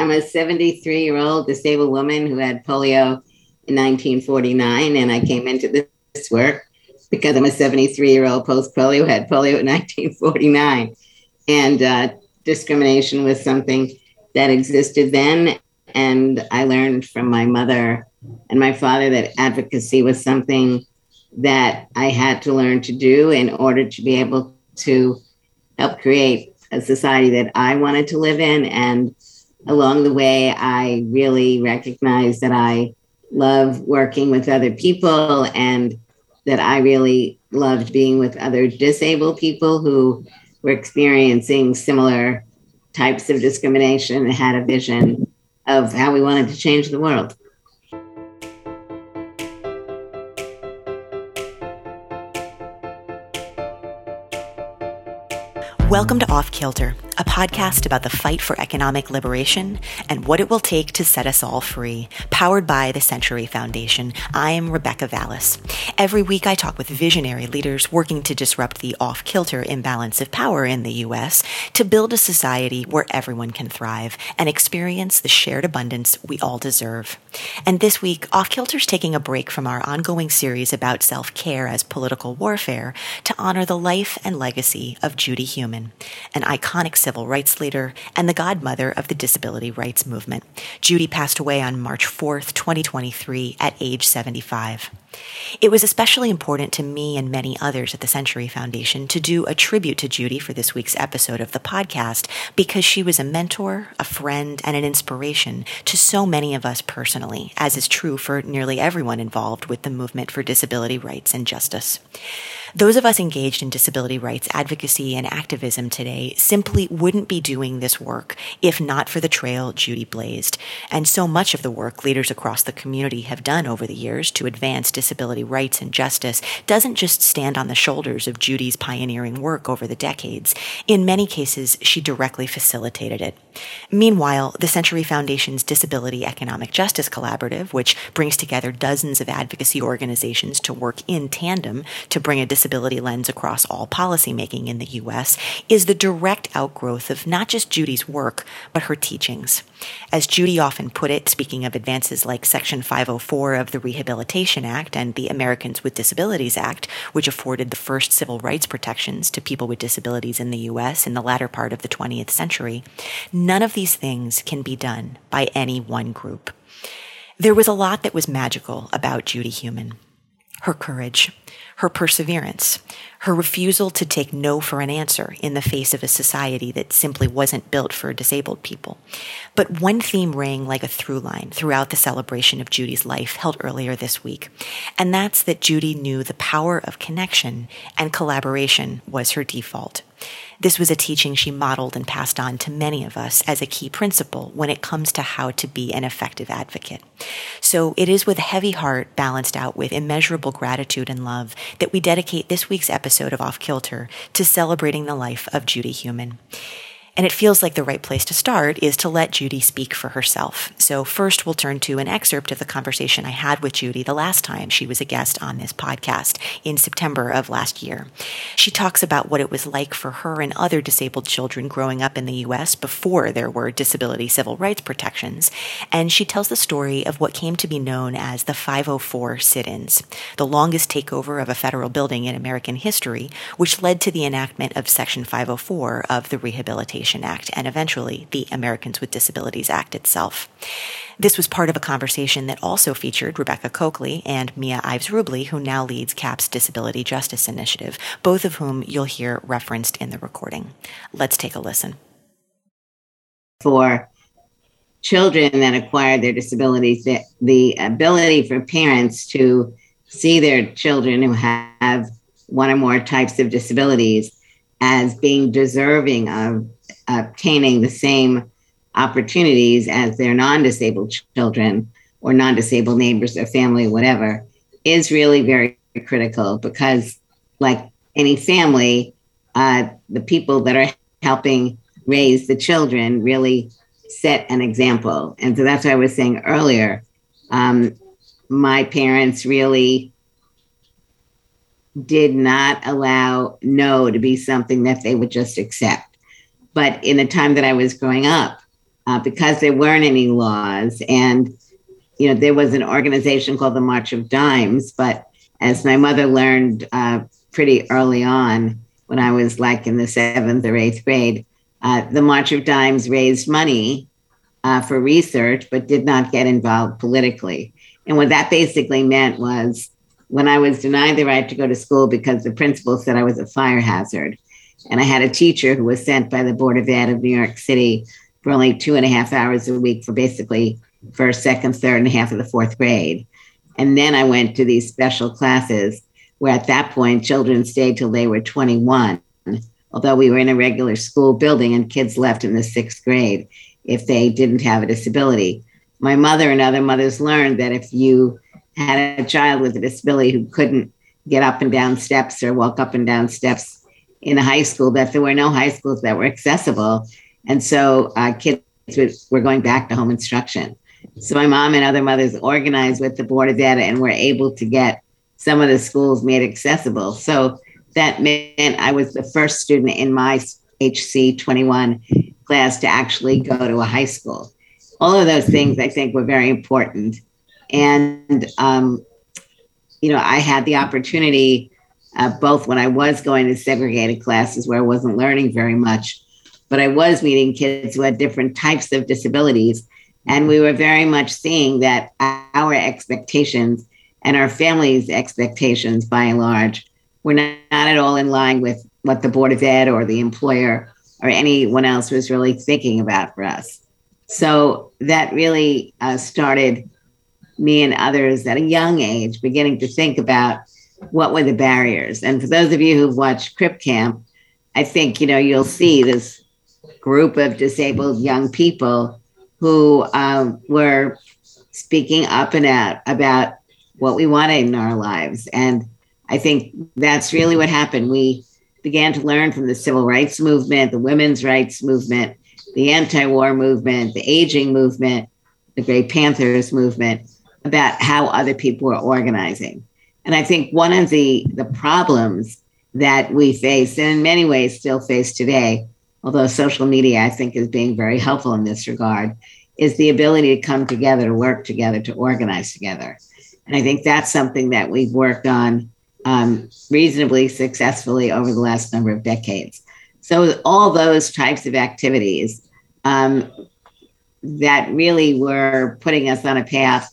I'm a 73 year old disabled woman who had polio in 1949, and I came into this work because I'm a 73 year old post polio had polio in 1949. And uh, discrimination was something that existed then. And I learned from my mother and my father that advocacy was something that I had to learn to do in order to be able to help create a society that I wanted to live in. And along the way, I really recognized that I love working with other people and that I really loved being with other disabled people who were experiencing similar types of discrimination and had a vision of how we wanted to change the world. Welcome to Off Kilter, a podcast about the fight for economic liberation and what it will take to set us all free. Powered by the Century Foundation, I am Rebecca Vallas. Every week I talk with visionary leaders working to disrupt the off kilter imbalance of power in the U.S. to build a society where everyone can thrive and experience the shared abundance we all deserve. And this week, Off Kilter's taking a break from our ongoing series about self care as political warfare to honor the life and legacy of Judy An iconic civil rights leader and the godmother of the disability rights movement. Judy passed away on March 4th, 2023, at age 75. It was especially important to me and many others at the Century Foundation to do a tribute to Judy for this week's episode of the podcast because she was a mentor, a friend, and an inspiration to so many of us personally, as is true for nearly everyone involved with the movement for disability rights and justice. Those of us engaged in disability rights advocacy and activism today simply wouldn't be doing this work if not for the trail Judy blazed. And so much of the work leaders across the community have done over the years to advance disability rights and justice doesn't just stand on the shoulders of Judy's pioneering work over the decades. In many cases, she directly facilitated it. Meanwhile, the Century Foundation's Disability Economic Justice Collaborative, which brings together dozens of advocacy organizations to work in tandem to bring a disability lens across all policymaking in the U.S., is the direct outgrowth of not just Judy's work, but her teachings. As Judy often put it, speaking of advances like Section 504 of the Rehabilitation Act and the Americans with Disabilities Act, which afforded the first civil rights protections to people with disabilities in the U.S. in the latter part of the 20th century, none of these things can be done by any one group. There was a lot that was magical about Judy Heumann. her courage, her perseverance, her refusal to take no for an answer in the face of a society that simply wasn't built for disabled people. But one theme rang like a through line throughout the celebration of Judy's life held earlier this week, and that's that Judy knew the power of connection and collaboration was her default. This was a teaching she modeled and passed on to many of us as a key principle when it comes to how to be an effective advocate. So it is with a heavy heart balanced out with immeasurable gratitude and love that we dedicate this week's episode of Off Kilter to celebrating the life of Judy Heumann. And it feels like the right place to start is to let Judy speak for herself. So, first, we'll turn to an excerpt of the conversation I had with Judy the last time she was a guest on this podcast in September of last year. She talks about what it was like for her and other disabled children growing up in the U.S. before there were disability civil rights protections. And she tells the story of what came to be known as the 504 sit ins, the longest takeover of a federal building in American history, which led to the enactment of Section 504 of the Rehabilitation Act and eventually the Americans with Disabilities Act itself. This was part of a conversation that also featured Rebecca Cokley and Mia Ives Rublee, who now leads CAP's Disability Justice Initiative, both of whom you'll hear referenced in the recording. Let's take a listen. For children that acquire their disabilities, the, the ability for parents to see their children who have one or more types of disabilities as being deserving of obtaining the same opportunities as their non-disabled children or non-disabled neighbors or family whatever is really very critical because like any family uh, the people that are helping raise the children really set an example. And so that's what i was saying earlier. Um, my parents really did not allow no to be something that they would just accept but in the time that I was growing up, uh, because there weren't any laws. And, you know, there was an organization called the March of Dimes. But as my mother learned uh, pretty early on, when I was like in the seventh or eighth grade, uh, the March of Dimes raised money uh, for research, but did not get involved politically. And what that basically meant was when I was denied the right to go to school because the principal said I was a fire hazard, and I had a teacher who was sent by the Board of Ed of New York City for only two and a half hours a week for basically first, second, third, and half of the fourth grade. And then I went to these special classes where at that point children stayed till they were 21, although we were in a regular school building and kids left in the sixth grade if they didn't have a disability. My mother and other mothers learned that if you had a child with a disability who couldn't get up and down steps or walk up and down steps in high school, that there were no high schools that were accessible. And so uh, kids were going back to home instruction. So my mom and other mothers organized with the Board of Ed and were able to get some of the schools made accessible. So that meant I was the first student in my HC 21 class to actually go to a high school. All of those things I think were very important. And, um, you know, I had the opportunity uh, both when I was going to segregated classes where I wasn't learning very much, but I was meeting kids who had different types of disabilities. And we were very much seeing that our expectations and our families' expectations, by and large, were not, not at all in line with what the Board of Ed or the employer or anyone else was really thinking about for us. So that really uh, started me and others at a young age beginning to think about what were the barriers. And for those of you who've watched Crip Camp, I think you know you'll see this group of disabled young people who um, were speaking up and out about what we wanted in our lives. And I think that's really what happened. We began to learn from the civil rights movement, the women's rights movement, the anti war movement, the aging movement, the Gray Panthers movement about how other people were organizing. And I think one of the, the problems that we face, and in many ways still face today, although social media I think is being very helpful in this regard, is the ability to come together, to work together, to organize together. And I think that's something that we've worked on um, reasonably successfully over the last number of decades. So, all those types of activities um, that really were putting us on a path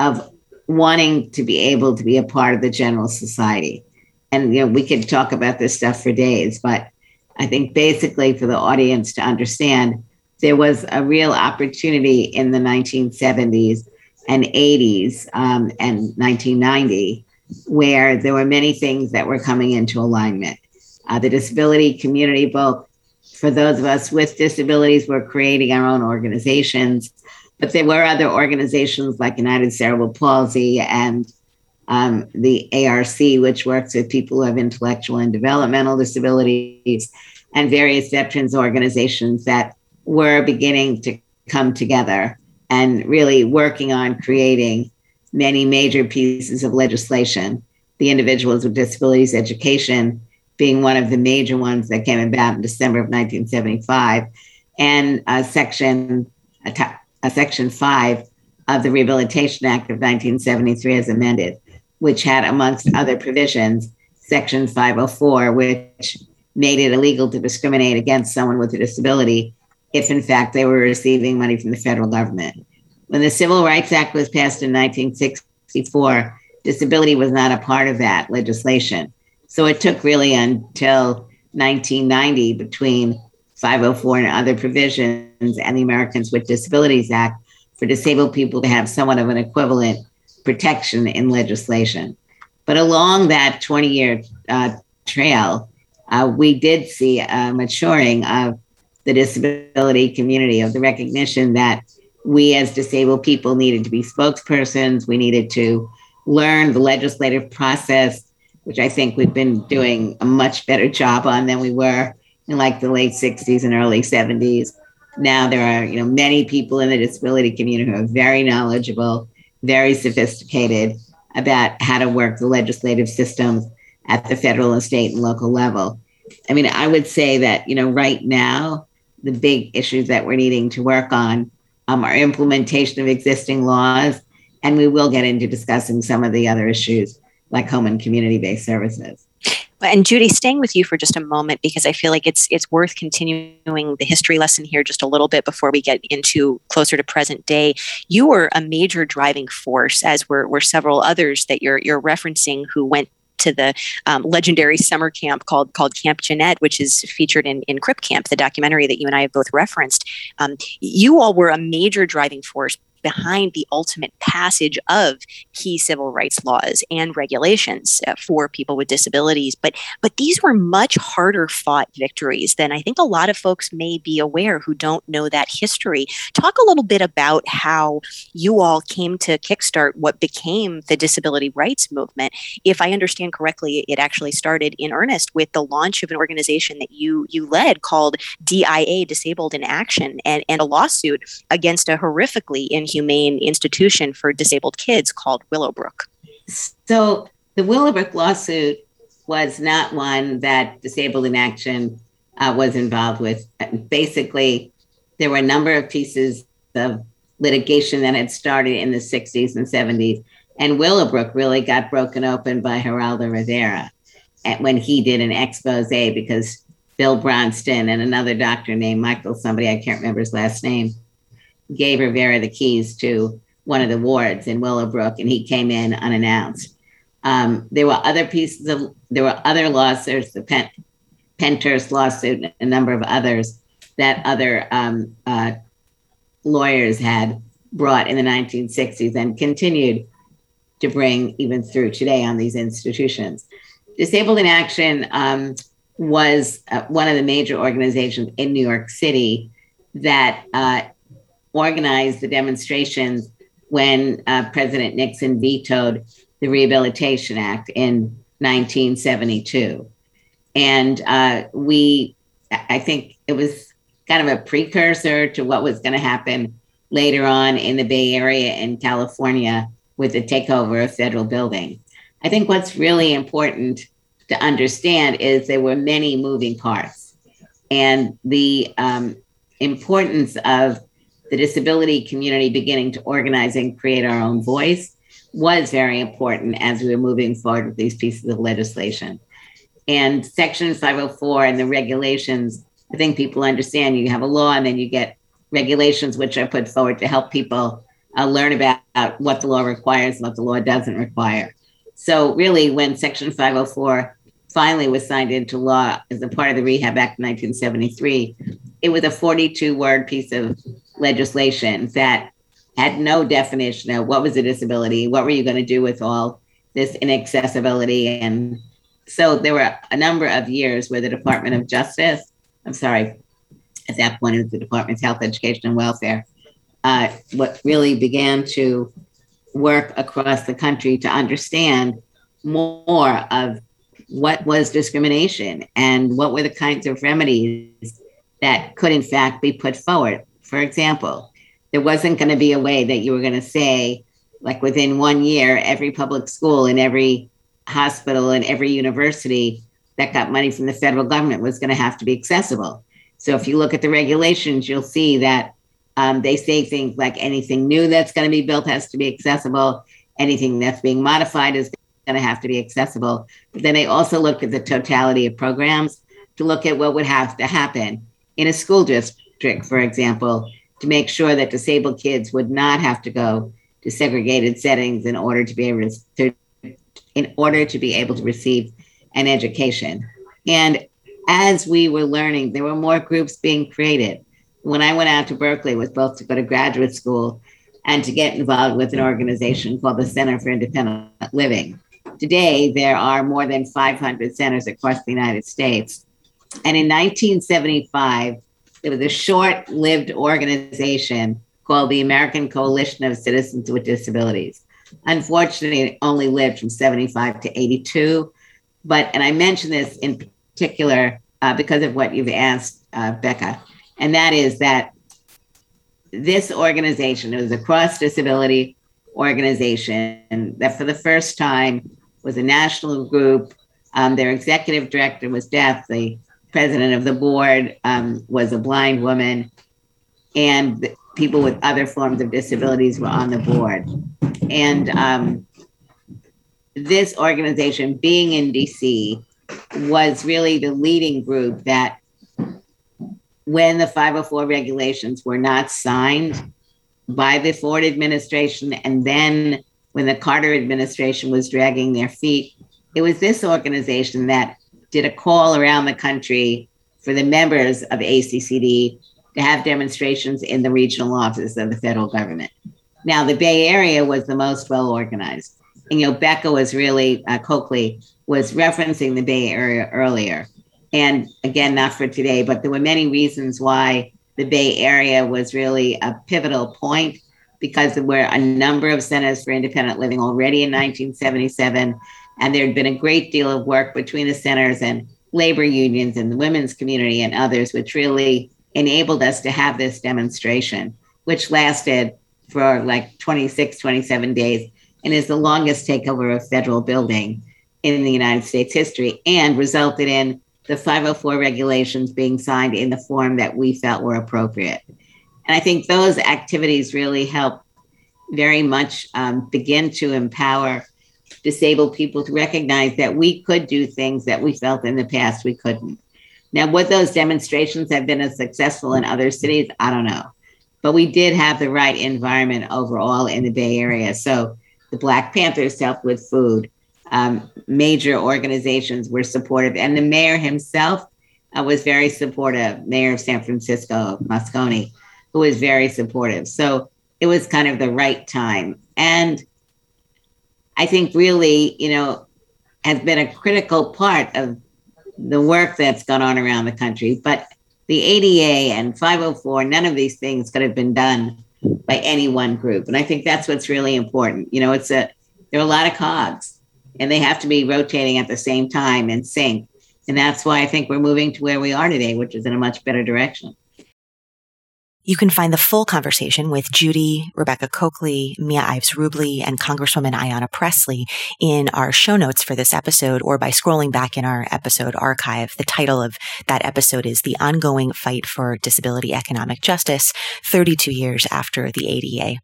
of wanting to be able to be a part of the general society. And you know, we could talk about this stuff for days, but I think basically for the audience to understand, there was a real opportunity in the 1970s and 80s um, and 1990 where there were many things that were coming into alignment. Uh, the disability community, both for those of us with disabilities, were creating our own organizations, but there were other organizations like United Cerebral Palsy and um, the ARC, which works with people who have intellectual and developmental disabilities, and various veterans organizations that were beginning to come together and really working on creating many major pieces of legislation. The Individuals with Disabilities Education being one of the major ones that came about in December of 1975, and uh, Section uh, Section Five of the Rehabilitation Act of 1973 as amended, which had, amongst other provisions, Section 504, which made it illegal to discriminate against someone with a disability if, in fact, they were receiving money from the federal government. When the Civil Rights Act was passed in 1964, disability was not a part of that legislation. So it took really until 1990 between 504 and other provisions and the Americans with Disabilities Act for disabled people to have somewhat of an equivalent protection in legislation. But along that 20 year uh, trail, uh, we did see a maturing of the disability community, of the recognition that we as disabled people needed to be spokespersons. We needed to learn the legislative process, which I think we've been doing a much better job on than we were like the late 60s and early 70s. Now there are, you know, many people in the disability community who are very knowledgeable, very sophisticated about how to work the legislative systems at the federal and state and local level. I mean, I would say that, you know, right now the big issues that we're needing to work on um, are implementation of existing laws, and we will get into discussing some of the other issues like home and community based services. And Judy, staying with you for just a moment because I feel like it's it's worth continuing the history lesson here just a little bit before we get into closer to present day. You were a major driving force, as were, were several others that you're you're referencing who went to the um, legendary summer camp called called Camp Jened, which is featured in in Crip Camp, the documentary that you and I have both referenced. Um, you all were a major driving force behind the ultimate passage of key civil rights laws and regulations uh, for people with disabilities. But but these were much harder fought victories than I think a lot of folks may be aware who don't know that history. Talk a little bit about how you all came to kickstart what became the disability rights movement. If I understand correctly, it actually started in earnest with the launch of an organization that you you led called DIA Disabled in Action and, and a lawsuit against a horrifically inhuman humane institution for disabled kids called Willowbrook. So the Willowbrook lawsuit was not one that Disabled in Action uh, was involved with. Basically, there were a number of pieces of litigation that had started in the 60s and 70s, and Willowbrook really got broken open by Geraldo Rivera when he did an expose because Bill Bronston and another doctor named Michael, somebody I can't remember his last name, gave Rivera the keys to one of the wards in Willowbrook, and he came in unannounced. Um, there were other pieces of there were other lawsuits, the Pen, Pennhurst lawsuit, and a number of others that other um, uh, lawyers had brought in the 1960s and continued to bring even through today on these institutions. Disabled in Action um, was uh, one of the major organizations in New York City that uh, organized the demonstrations when uh, President Nixon vetoed the Rehabilitation Act in 1972. And uh, we, I think it was kind of a precursor to what was going to happen later on in the Bay Area in California with the takeover of federal building. I think what's really important to understand is there were many moving parts, and the um, importance of the disability community beginning to organize and create our own voice was very important as we were moving forward with these pieces of legislation. And Section 504 and the regulations, I think people understand you have a law and then you get regulations which are put forward to help people uh, learn about what the law requires and what the law doesn't require. So, really, when Section 504 finally was signed into law as a part of the Rehab Act of 1973, it was a 42 word piece of legislation that had no definition of what was a disability, what were you going to do with all this inaccessibility. And so there were a number of years where the Department of Justice, I'm sorry, at that point it was the Department of Health, Education, and Welfare, uh, what really began to work across the country to understand more of what was discrimination and what were the kinds of remedies that could in fact be put forward for example, there wasn't going to be a way that you were going to say, like within one year, every public school and every hospital and every university that got money from the federal government was going to have to be accessible. So if you look at the regulations, you'll see that um, they say things like anything new that's going to be built has to be accessible, anything that's being modified is going to have to be accessible. But then they also look at the totality of programs to look at what would have to happen in a school district, for example, to make sure that disabled kids would not have to go to segregated settings in order to be able to, in order to be able to receive an education. And as we were learning, there were more groups being created. When I went out to Berkeley, was both to go to graduate school and to get involved with an organization called the Center for Independent Living. Today, there are more than 500 centers across the United States. And in 1975, it was a short lived organization called the American Coalition of Citizens with Disabilities. Unfortunately, it only lived from 75 to 82. But, and I mention this in particular uh, because of what you've asked, uh, Becca, and that is that this organization, it was a cross disability organization that for the first time was a national group. Um, their executive director was deaf. The president of the board um, was a blind woman, and people with other forms of disabilities were on the board. And um, this organization, being in DC, was really the leading group that, when the 504 regulations were not signed by the Ford administration, and then when the Carter administration was dragging their feet, it was this organization that did a call around the country for the members of ACCD to have demonstrations in the regional offices of the federal government. Now, the Bay Area was the most well organized. And, you know, Becca was really, uh, Cokley was referencing the Bay Area earlier. And again, not for today, but there were many reasons why the Bay Area was really a pivotal point because there were a number of centers for independent living already in 1977. And there had been a great deal of work between the centers and labor unions and the women's community and others, which really enabled us to have this demonstration, which lasted for like 26, 27 days and is the longest takeover of federal building in the United States history and resulted in the 504 regulations being signed in the form that we felt were appropriate. And I think those activities really helped very much um, begin to empower disabled people to recognize that we could do things that we felt in the past we couldn't. Now, would those demonstrations have been as successful in other cities, I don't know. But we did have the right environment overall in the Bay Area. So the Black Panthers helped with food. Um, major organizations were supportive, and the mayor himself uh, was very supportive. Mayor of San Francisco, Moscone, who was very supportive. So it was kind of the right time. And I think really, you know, has been a critical part of the work that's gone on around the country. But the ADA and 504, none of these things could have been done by any one group. And I think that's what's really important. You know, it's a there are a lot of cogs and they have to be rotating at the same time in sync. And that's why I think we're moving to where we are today, which is in a much better direction. You can find the full conversation with Judy, Rebecca Cokley, Mia Ives Rublee, and Congresswoman Ayanna Pressley in our show notes for this episode or by scrolling back in our episode archive. The title of that episode is The Ongoing Fight for Disability Economic Justice 32 Years After the ADA.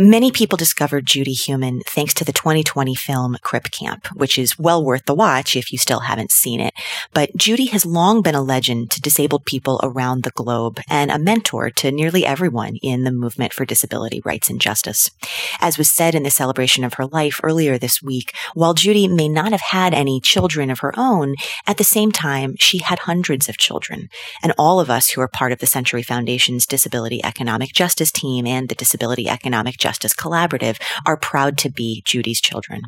Many people discovered Judy Heumann thanks to the 2020 film Crip Camp, which is well worth the watch if you still haven't seen it. But Judy has long been a legend to disabled people around the globe and a mentor to nearly everyone in the movement for disability rights and justice. As was said in the celebration of her life earlier this week, while Judy may not have had any children of her own, at the same time, she had hundreds of children. And all of us who are part of the Century Foundation's Disability Economic Justice team and the Disability Economic Justice Justice Collaborative are proud to be Judy's children.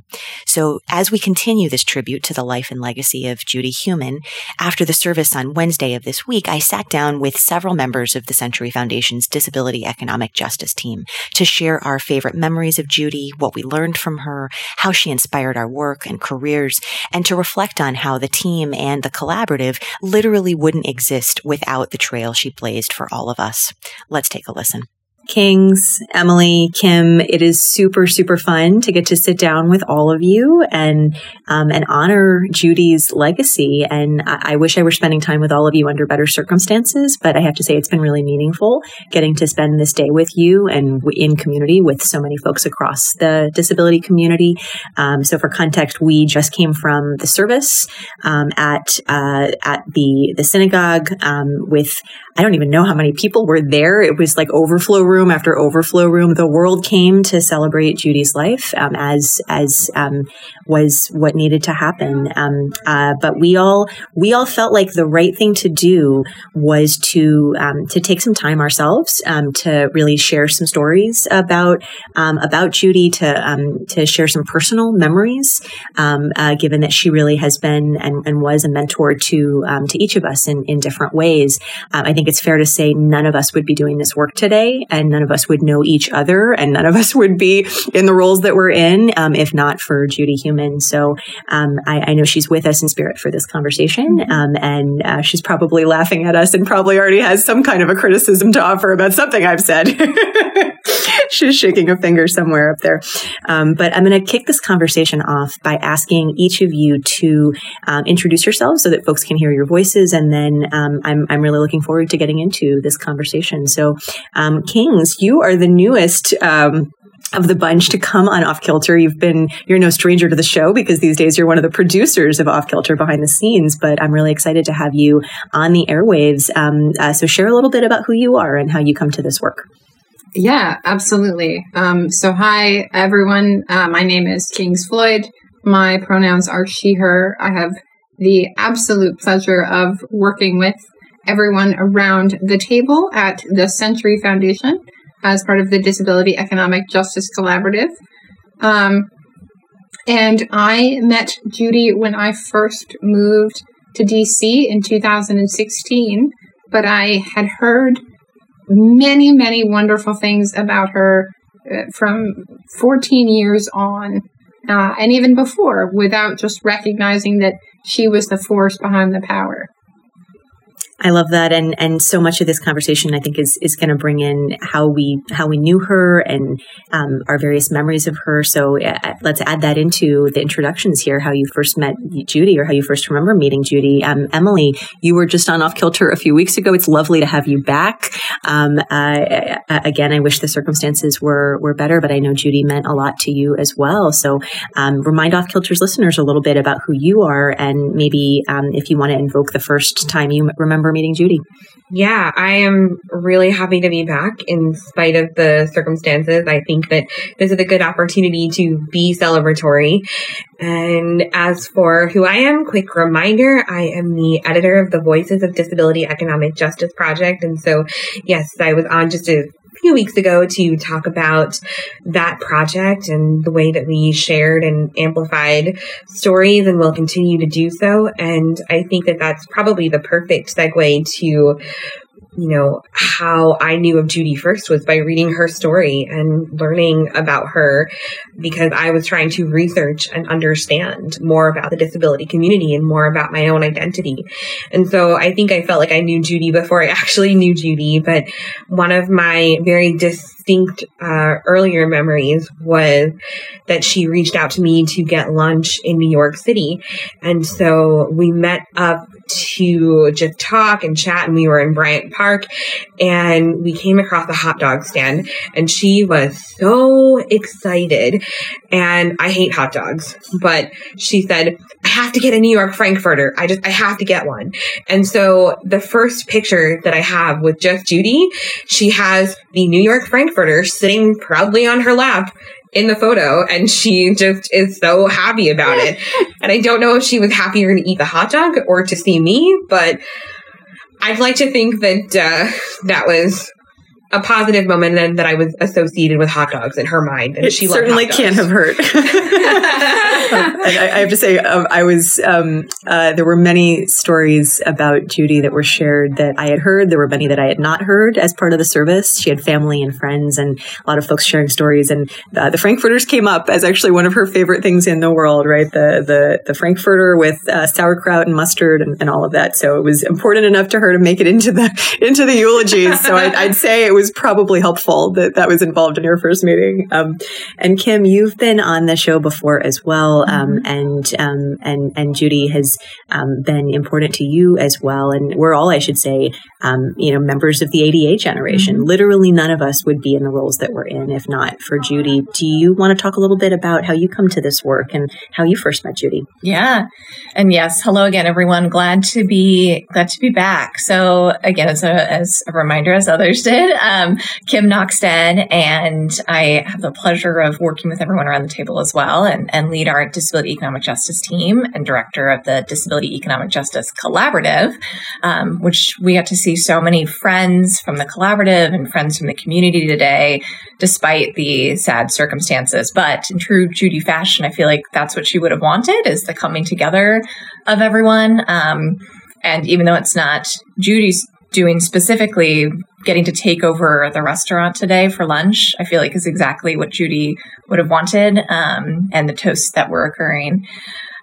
So as we continue this tribute to the life and legacy of Judy Heumann, after the service on Wednesday of this week, I sat down with several members of the Century Foundation's Disability Economic Justice team to share our favorite memories of Judy, what we learned from her, how she inspired our work and careers, and to reflect on how the team and the collaborative literally wouldn't exist without the trail she blazed for all of us. Let's take a listen. Kings, Emily, Kim. It is super, super fun to get to sit down with all of you and um, and honor Judy's legacy. And I, I, wish I were spending time with all of you under better circumstances, but I have to say it's been really meaningful getting to spend this day with you and in community with so many folks across the disability community. Um, so, for context, we just came from the service um, at uh, at the the synagogue um, with I don't even know how many people were there. It was like overflow room after overflow room. The world came to celebrate Judy's life um, as as um, was what needed to happen. Um, uh, but we all we all felt like the right thing to do was to um, to take some time ourselves um, to really share some stories about um, about Judy to to share some personal memories. Uh, given that she really has been and, and was a mentor to to each of us in in different ways, I think it's fair to say none of us would be doing this work today and none of us would know each other and none of us would be in the roles that we're in um, if not for Judy Heumann. So um, I, I, know she's with us in spirit for this conversation mm-hmm. um, and uh, she's probably laughing at us and probably already has some kind of a criticism to offer about something I've said. She's shaking a finger somewhere up there. Um, but I'm going to kick this conversation off by asking each of you to um, introduce yourselves so that folks can hear your voices. And then um, I'm, I'm really looking forward to getting into this conversation. So, um, Kings, you are the newest um, of the bunch to come on Off Kilter. You've been, you're no stranger to the show because these days you're one of the producers of Off Kilter behind the scenes, but I'm really excited to have you on the airwaves. Um, uh, so share a little bit about who you are and how you come to this work. Yeah, absolutely. Um, so hi everyone. Uh, my name is Kings Floyd. My pronouns are she, her. I have the absolute pleasure of working with everyone around the table at the Century Foundation as part of the Disability Economic Justice Collaborative. Um, and I met Judy when I first moved to DC in 2016, but I had heard many, many wonderful things about her uh, from 14 years on, uh, and even before, without just recognizing that she was the force behind the power. I love that, and and so much of this conversation I think is is going to bring in how we how we knew her and um, our various memories of her. So uh, let's add that into the introductions here. How you first met Judy, or how you first remember meeting Judy. Um, Emily, you were just on off kilter a few weeks ago. It's lovely to have you back. Um, uh, again, I wish the circumstances were were better, but I know Judy meant a lot to you as well. So um, remind off kilter's listeners a little bit about who you are, and maybe um, if you want to invoke the first time you remember meeting Judy. Yeah, I am really happy to be back in spite of the circumstances. I think that this is a good opportunity to be celebratory. And as for who I am, quick reminder, I am the editor of the Voices of Disability Economic Justice Project. And so, yes, I was on just a few weeks ago to talk about that project and the way that we shared and amplified stories and will continue to do so. And I think that that's probably the perfect segue to you know, how I knew of Judy first was by reading her story and learning about her because I was trying to research and understand more about the disability community and more about my own identity. And so I think I felt like I knew Judy before I actually knew Judy, but one of my very distinct uh, earlier memories was that she reached out to me to get lunch in New York City. And so we met up to just talk and chat. And we were in Bryant Park and we came across a hot dog stand and she was so excited. And I hate hot dogs, but she said, I have to get a New York Frankfurter. I just, I have to get one. And so the first picture that I have with just Judy, she has the New York Frankfurter sitting proudly on her lap in the photo and she just is so happy about it. and I don't know if she was happier to eat the hot dog or to see me, but I'd like to think that uh, that was a positive moment and that I was associated with hot dogs in her mind, and it she certainly can't have hurt. um, I, I, have to say, um, I was um, uh, there were many stories about Judy that were shared that I had heard. There were many that I had not heard as part of the service. She had family and friends, and a lot of folks sharing stories. And uh, the Frankfurters came up as actually one of her favorite things in the world. Right, the the the Frankfurter with uh, sauerkraut and mustard and, and, all of that. So it was important enough to her to make it into the into the eulogies. So I'd, I'd say it was was probably helpful that that was involved in your first meeting. Um, and Kim, you've been on the show before as well, um, mm-hmm. and um, and and Judy has um, been important to you as well. And we're all, I should say, um, you know, members of the ADA generation. Mm-hmm. Literally, none of us would be in the roles that we're in if not for Judy. Do you want to talk a little bit about how you come to this work and how you first met Judy? Yeah, and yes, hello again, everyone. Glad to be glad to be back. So again, as a as a reminder, as others did um, Kim Knackstedt, and I have the pleasure of working with everyone around the table as well, and, and lead our Disability Economic Justice team and director of the Disability Economic Justice Collaborative, um, which we got to see so many friends from the collaborative and friends from the community today, despite the sad circumstances. But in true Judy fashion, I feel like that's what she would have wanted is the coming together of everyone. Um, and even though it's not Judy's doing specifically getting to take over the restaurant today for lunch, I feel like is exactly what Judy would have wanted, um, and the toasts that were occurring.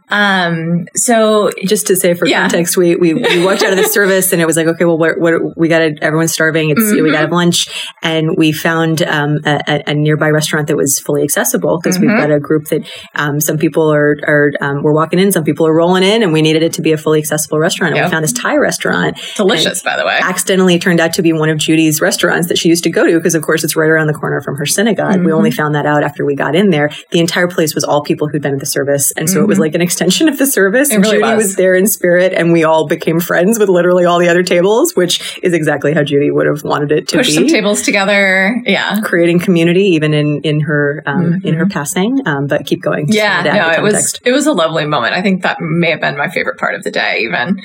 Um, so just to say for Yeah. context, we, we we walked out of the service and it was like, okay, well, what, what we got? to Everyone's starving. It's we got to have lunch, and we found um, a, a- nearby restaurant that was fully accessible because we've Mhm. got a group that um, some people are are um, we're walking in, some people are rolling in, and we needed it to be a fully accessible restaurant. And Yep. we found this Thai restaurant. delicious, by the way. Accidentally, turned out to be one of Judy's restaurants that she used to go to because, of course, it's right around the corner from her synagogue. We Mhm. only found that out after we got in there. The entire place was all people who'd been at the service, and so it was Mhm. like an extension of the service. It and really Judy was. was there in spirit, and we all became friends with literally all the other tables, which is exactly how Judy would have wanted it to be. Push be. some tables together. Yeah. Creating community, even in in her um, in her passing. Um, but keep going. Yeah, wanted to add no, it was it was a lovely moment. I think that may have been my favorite part of the day, even.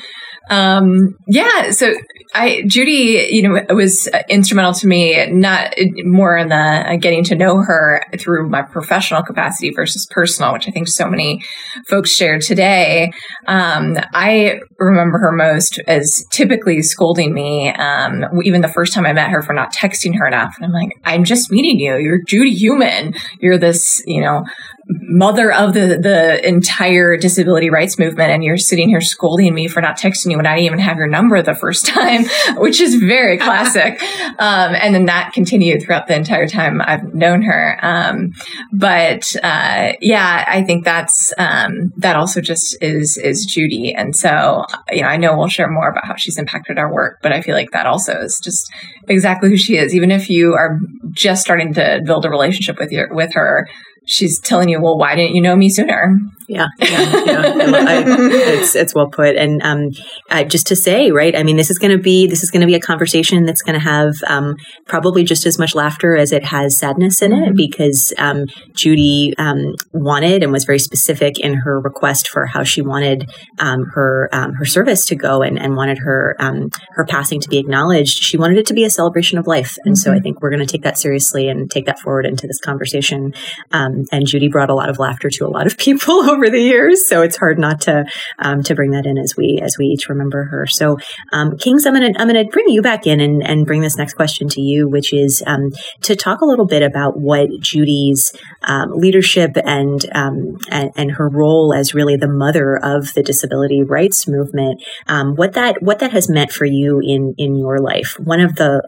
Um, yeah, so I Judy, you know, was instrumental to me, not more in the uh, getting to know her through my professional capacity versus personal, which I think so many folks shared today. Um, I remember her most as typically scolding me, um, even the first time I met her for not texting her enough. And I'm like, I'm just meeting you. You're Judy Heumann. You're this, you know, mother of the the entire disability rights movement and you're sitting here scolding me for not texting you when I didn't even have your number the first time, which is very classic. um, and then that continued throughout the entire time I've known her. Um, but uh, yeah, I think that's um, that also just is is Judy. And so you know, I know we'll share more about how she's impacted our work, but I feel like that also is just exactly who she is. Even if you are just starting to build a relationship with your with her, she's telling you, "Well, why didn't you know me sooner?" Yeah, yeah, yeah. I it's it's well put. And um, uh, just to say, right? I mean, this is going to be this is going to be a conversation that's going to have um, probably just as much laughter as it has sadness in it, Mhm. because um, Judy um, wanted and was very specific in her request for how she wanted um, her um, her service to go and, and wanted her um, her passing to be acknowledged. She wanted it to be a celebration of life, and so I think we're going to take that seriously and take that forward into this conversation. Um, and Judy brought a lot of laughter to a lot of people over the years, so it's hard not to um, to bring that in as we as we each remember her. So, um, Kings, I'm gonna I'm gonna bring you back in and, and bring this next question to you, which is um, to talk a little bit about what Judy's um, leadership and, um, and and her role as really the mother of the disability rights movement, um, what that what that has meant for you in in your life. One of the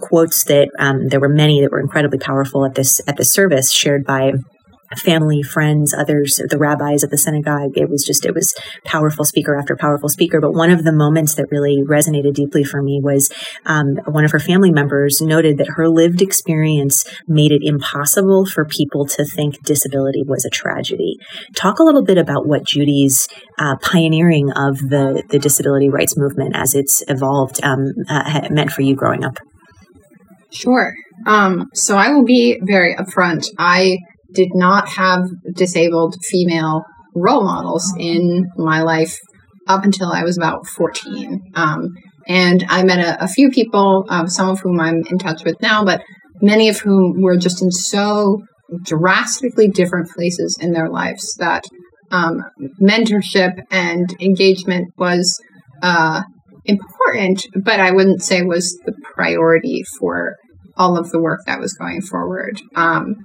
quotes that there were many that were incredibly powerful at this at the service shared by family friends others the rabbis at the synagogue it was just it was powerful speaker after powerful speaker but one of the moments that really resonated deeply for me was um, one of her family members noted that her lived experience made it impossible for people to think disability was a tragedy talk a little bit about what judy's uh, pioneering of the the disability rights movement as it's evolved um, uh, meant for you growing up Sure. Um, so I will be very upfront. I did not have disabled female role models in my life up until I was about 14. Um, and I met a, a few people, um, some of whom I'm in touch with now, but many of whom were just in so drastically different places in their lives that um, mentorship and engagement was uh, important, but I wouldn't say was the priority for all of the work that was going forward. Um,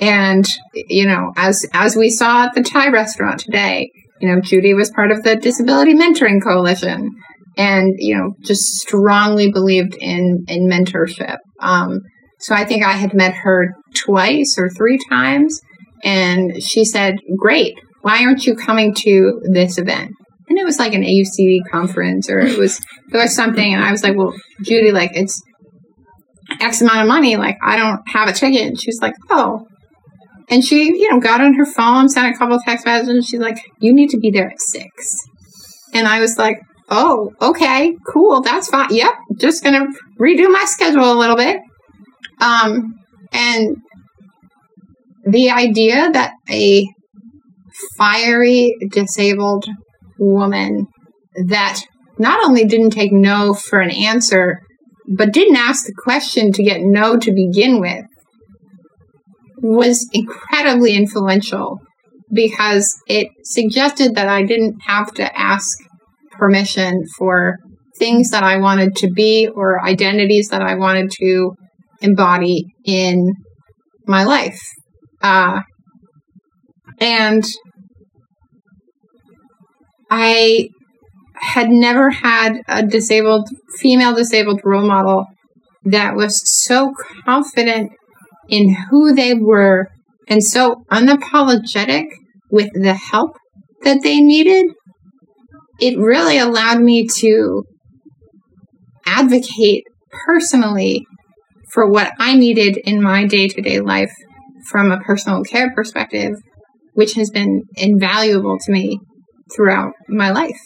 and you know, as as we saw at the Thai restaurant today, you know, Judy was part of the Disability Mentoring Coalition, and you know, just strongly believed in in mentorship. Um, so I think I had met her twice or three times, and she said, "Great, why aren't you coming to this event?" And it was like an AUCD conference, or it was it was something, and I was like, "Well, Judy, like it's." X amount of money, like I don't have a ticket. And she's like, oh, and she, you know, got on her phone, sent a couple of text messages. And she's like, you need to be there at six. And I was like, oh, okay, cool. That's fine. Yep. Just to redo my schedule a little bit. Um, and the idea that a fiery, disabled woman that not only didn't take no for an answer, but didn't ask the question to get no to begin with was incredibly influential because it suggested that I didn't have to ask permission for things that I wanted to be or identities that I wanted to embody in my life. Uh, and I had never had a disabled, female disabled role model that was so confident in who they were and so unapologetic with the help that they needed. It really allowed me to advocate personally for what I needed in my day to day life from a personal care perspective, which has been invaluable to me throughout my life.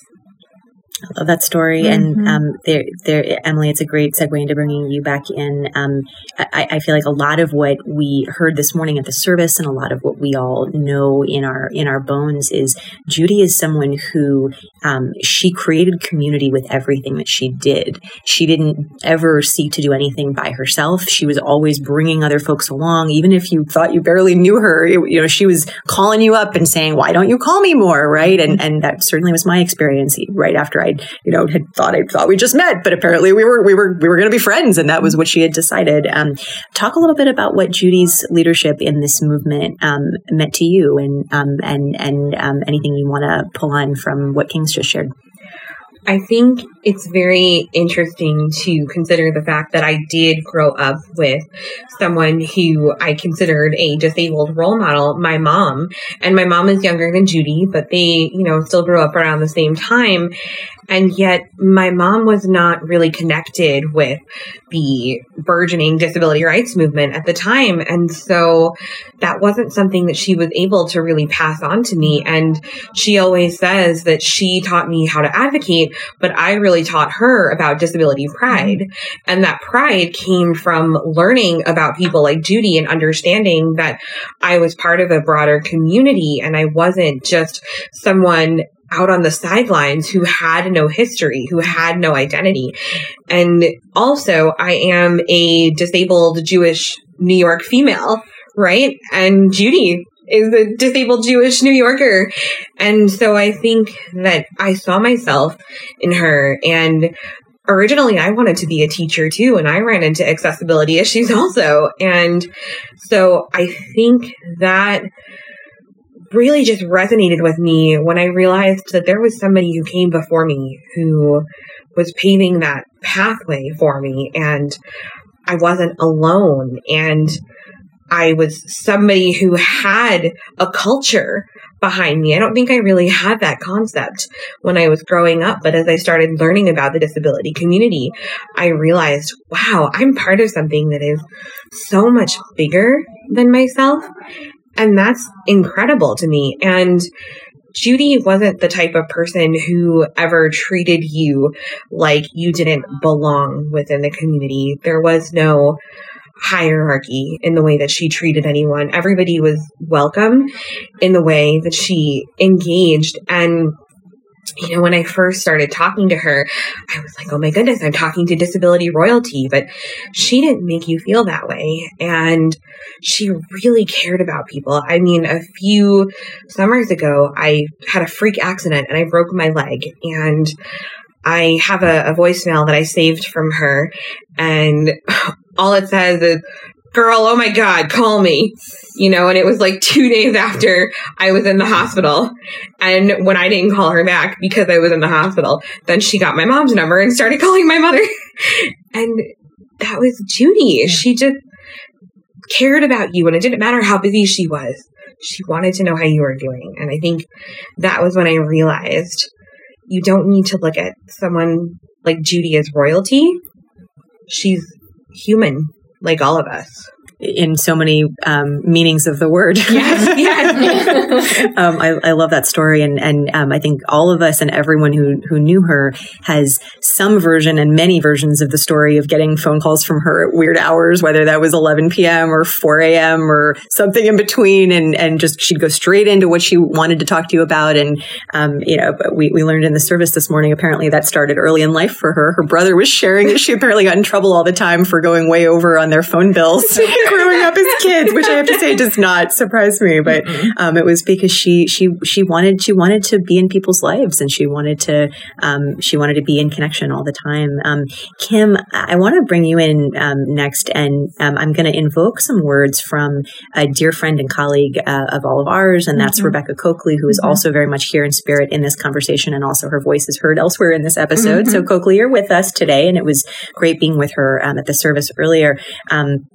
I love that story, mm-hmm. and um, there, there, Emily. It's a great segue into bringing you back in. Um, I, I, feel like a lot of what we heard this morning at the service, and a lot of what we all know in our in our bones, is Judy is someone who um, she created community with everything that she did. She didn't ever seek to do anything by herself. She was always bringing other folks along, even if you thought you barely knew her. You know, she was calling you up and saying, "Why don't you call me more?" Right, and and that certainly was my experience. Right after I I, you know, had thought I thought we just met, but apparently we were we were we were going to be friends, and that was what she had decided. Um, talk a little bit about what Judy's leadership in this movement um, meant to you, and um, and and um, anything you want to pull on from what Kings just shared. I think it's very interesting to consider the fact that I did grow up with someone who I considered a disabled role model, my mom. And my mom is younger than Judy, but they, you know, still grew up around the same time. And yet my mom was not really connected with the burgeoning disability rights movement at the time. And so that wasn't something that she was able to really pass on to me. And she always says that she taught me how to advocate, but I really taught her about disability pride. And that pride came from learning about people like Judy and understanding that I was part of a broader community and I wasn't just someone out on the sidelines who had no history, who had no identity. And also, I am a disabled Jewish New York female, right? And Judy is a disabled Jewish New Yorker. And so I think that I saw myself in her and originally I wanted to be a teacher too, and I ran into accessibility issues also. And so I think that really just resonated with me when I realized that there was somebody who came before me who was paving that pathway for me and I wasn't alone and I was somebody who had a culture behind me. I don't think I really had that concept when I was growing up, but as I started learning about the disability community, I realized, wow, I'm part of something that is so much bigger than myself. And that's incredible to me. And Judy wasn't the type of person who ever treated you like you didn't belong within the community. There was no hierarchy in the way that she treated anyone. Everybody was welcome in the way that she engaged. And you know, when I first started talking to her, I was like, oh my goodness, I'm talking to disability royalty. But she didn't make you feel that way. And she really cared about people. I mean, a few summers ago, I had a freak accident and I broke my leg. And I have a, a voicemail that I saved from her. And all it says is, girl, oh my God, call me. You know, and it was like two days after I was in the hospital. And when I didn't call her back because I was in the hospital, then she got my mom's number and started calling my mother. and that was Judy. She just cared about you and it didn't matter how busy she was. She wanted to know how you were doing. And I think that was when I realized you don't need to look at someone like Judy as royalty. She's human like all of us in so many um, meanings of the word. Yes, yes. um, I, I, love that story, and and um, I think all of us and everyone who who knew her has some version and many versions of the story of getting phone calls from her at weird hours, whether that was 11 p.m. or 4 a.m. or something in between, and and just she'd go straight into what she wanted to talk to you about, and um, you know, we we learned in the service this morning apparently that started early in life for her. Her brother was sharing that she apparently got in trouble all the time for going way over on their phone bills. growing up as kids, which I have to say does not surprise me. But um, it was because she she she wanted she wanted to be in people's lives, and she wanted to um, she wanted to be in connection all the time. Um, Kim, I want to bring you in um, next, and um, I'm going to invoke some words from a dear friend and colleague uh, of all of ours, and that's mm-hmm. Rebecca Cokley, who is mm-hmm. also very much here in spirit in this conversation, and also her voice is heard elsewhere in this episode. Mm-hmm. So Cokley, you're with us today, and it was great being with her um, at the service earlier. Um,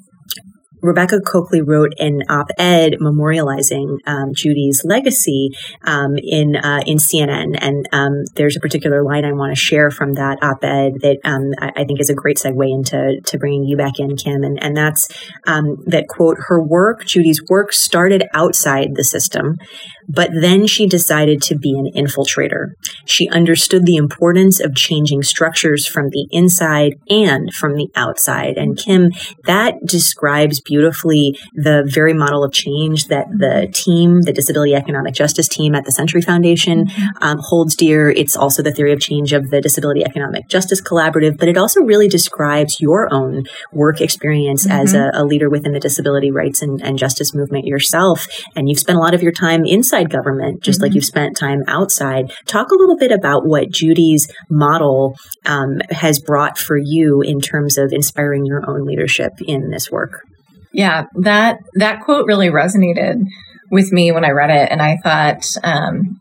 Rebecca Cokley wrote an op-ed memorializing um, Judy's legacy um, in uh, in CNN, and um, there's a particular line I want to share from that op-ed that um, I, I, think is a great segue into to bringing you back in, Kim, and and that's um, that quote: "Her work, Judy's work, started outside the system." But then she decided to be an infiltrator. She understood the importance of changing structures from the inside and from the outside. And Kim, that describes beautifully the very model of change that the team, the Disability Economic Justice team at the Century Foundation, um, holds dear. It's also the theory of change of the Disability Economic Justice Collaborative, but it also really describes your own work experience mm-hmm. as a, a, leader within the disability rights and, and justice movement yourself. And you've spent a lot of your time inside inside government, just mm-hmm. like you've spent time outside. Talk a little bit about what Judy's model um, has brought for you in terms of inspiring your own leadership in this work. Yeah, that that quote really resonated with me when I read it, and I thought um,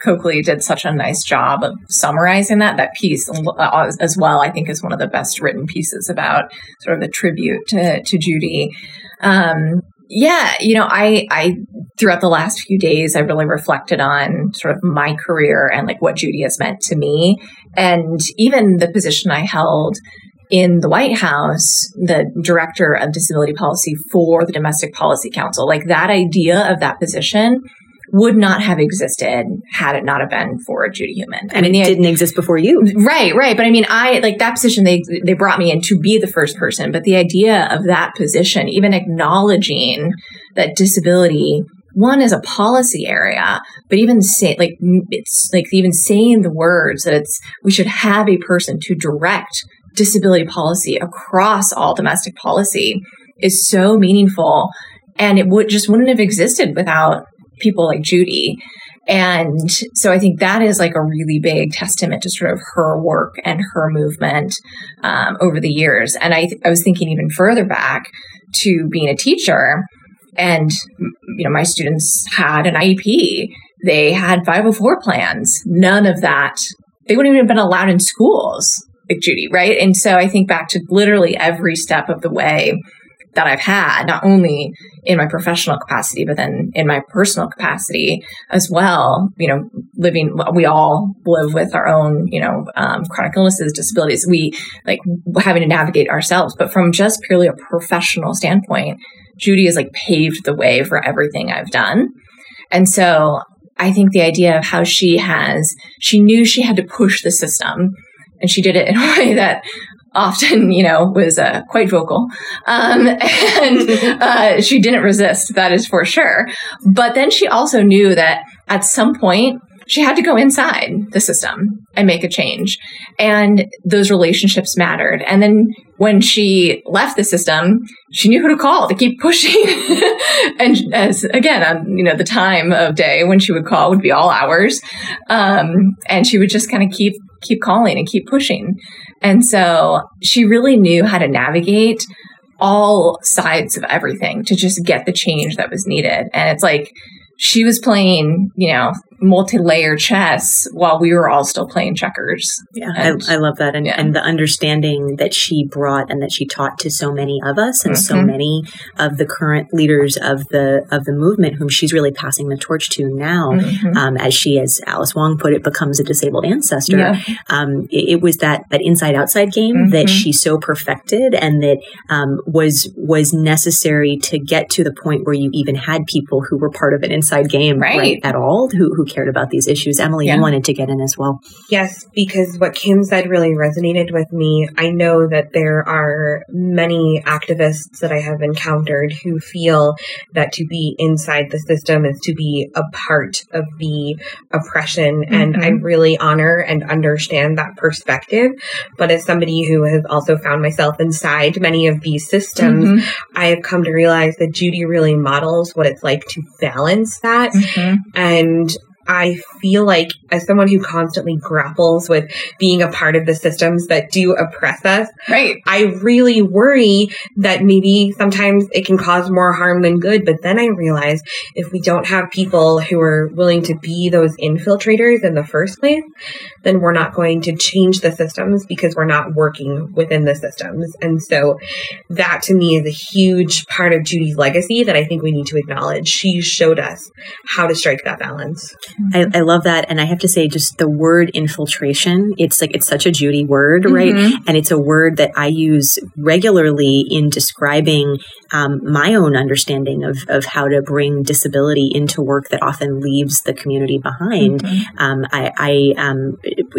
Cokley did such a nice job of summarizing that. That piece uh, as well, I think, is one of the best written pieces about sort of the tribute to, to Judy. Um, yeah, you know, I, I, throughout the last few days, I really reflected on sort of my career and like what Judy has meant to me. And even the position I held in the White House, the director of disability policy for the Domestic Policy Council, like that idea of that position would not have existed had it not have been for Judy Heumann. I mean, it didn't exist before you. Right, right. But I mean, I like that position they they brought me in to be the first person, but the idea of that position, even acknowledging that disability one is a policy area, but even say like it's like even saying the words that it's we should have a person to direct disability policy across all domestic policy is so meaningful and it would just wouldn't have existed without people like Judy. And so I think that is like a really big testament to sort of her work and her movement um, over the years. And I, th- I was thinking even further back to being a teacher, and you know my students had an IEP, they had 504 plans. None of that they wouldn't even have been allowed in schools like Judy, right? And so I think back to literally every step of the way that I've had, not only in my professional capacity, but then in my personal capacity as well. You know, living, we all live with our own, you know, um, chronic illnesses, disabilities. We like having to navigate ourselves. But from just purely a professional standpoint, Judy has like paved the way for everything I've done. And so I think the idea of how she has, she knew she had to push the system and she did it in a way that often, you know, was uh, quite vocal. Um, and uh, she didn't resist, that is for sure. But then she also knew that at some point, she had to go inside the system and make a change. And those relationships mattered. And then when she left the system, she knew who to call to keep pushing. and as again, on you know the time of day when she would call would be all hours, um, and she would just kind of keep keep calling and keep pushing. And so she really knew how to navigate all sides of everything to just get the change that was needed. And it's like she was playing, you know, multi-layer chess while we were all still playing checkers. Yeah, I, I, love that, and, yeah. and the understanding that she brought and that she taught to so many of us, and mm-hmm. so many of the current leaders of the of the movement, whom she's really passing the torch to now, mm-hmm. um, as she, as Alice Wong put it, becomes a disabled ancestor. Yeah. Um, it, it, was that that inside outside game mm-hmm. that she so perfected, and that um, was was necessary to get to the point where you even had people who were part of an inside game right, right at all, who who cared about these issues. Emily, Yeah. you wanted to get in as well. Yes, because what Kim said really resonated with me. I know that there are many activists that I have encountered who feel that to be inside the system is to be a part of the oppression. And I really honor and understand that perspective. But as somebody who has also found myself inside many of these systems, Mhm. I have come to realize that Judy really models what it's like to balance that. Mhm. And I feel like, as someone who constantly grapples with being a part of the systems that do oppress us, Right. I really worry that maybe sometimes it can cause more harm than good. But then I realize if we don't have people who are willing to be those infiltrators in the first place, then we're not going to change the systems because we're not working within the systems. And so that to me is a huge part of Judy's legacy that I think we need to acknowledge. She showed us how to strike that balance. I, I love that. And I have to say, just the word infiltration, it's like, it's such a Judy word, right? Mhm. And it's a word that I use regularly in describing um, my own understanding of, of how to bring disability into work that often leaves the community behind. Mhm. Um, I, I um,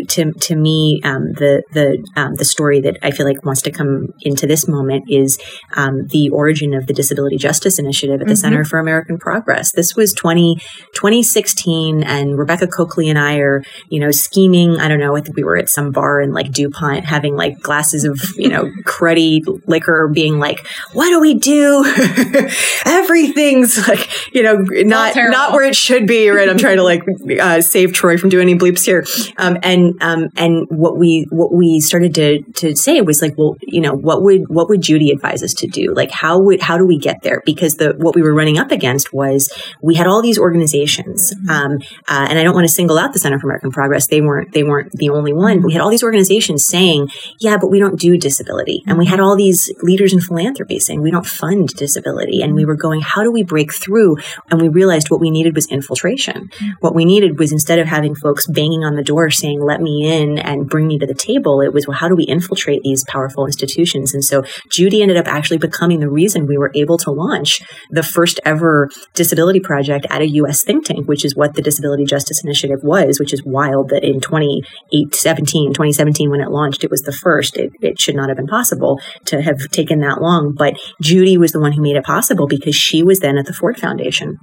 to, to me, um, the the um, the story that I feel like wants to come into this moment is um, the origin of the Disability Justice Initiative at the Mhm. Center for American Progress. This was 20, 2016, and Rebecca Cokley and I are, you know, scheming. I don't know. I think we were at some bar in like DuPont having like glasses of, you know, cruddy liquor, being like, "What do we do?" Everything's like, you know, not not where it should be. Right? I'm trying to like uh, save Troy from doing any bleeps here. Um, and um, and what we what we started to to say was like, well, you know, what would what would Judy advise us to do? Like, how would how do we get there? Because the what we were running up against was we had all these organizations, um, uh, and I don't want to single out the Center for American Progress. They weren't they weren't the only one. We had all these organizations saying, yeah, but we don't do disability, and we had all these leaders in philanthropy saying we don't fund disability, and we were going, how do we break through? And we realized what we needed was infiltration. What we needed was instead of having folks banging on the door saying, let me in and bring me to the table, it was, well, how do we infiltrate these powerful institutions? And so Judy ended up actually becoming the reason we were able to launch the first ever disability project at a U.S. think tank, which is what the Disability Justice Initiative was, which is wild that in 2017, 2017, when it launched, it was the first. It, it should not have been possible to have taken that long. But Judy was the one who made it possible because she was then at the Ford Foundation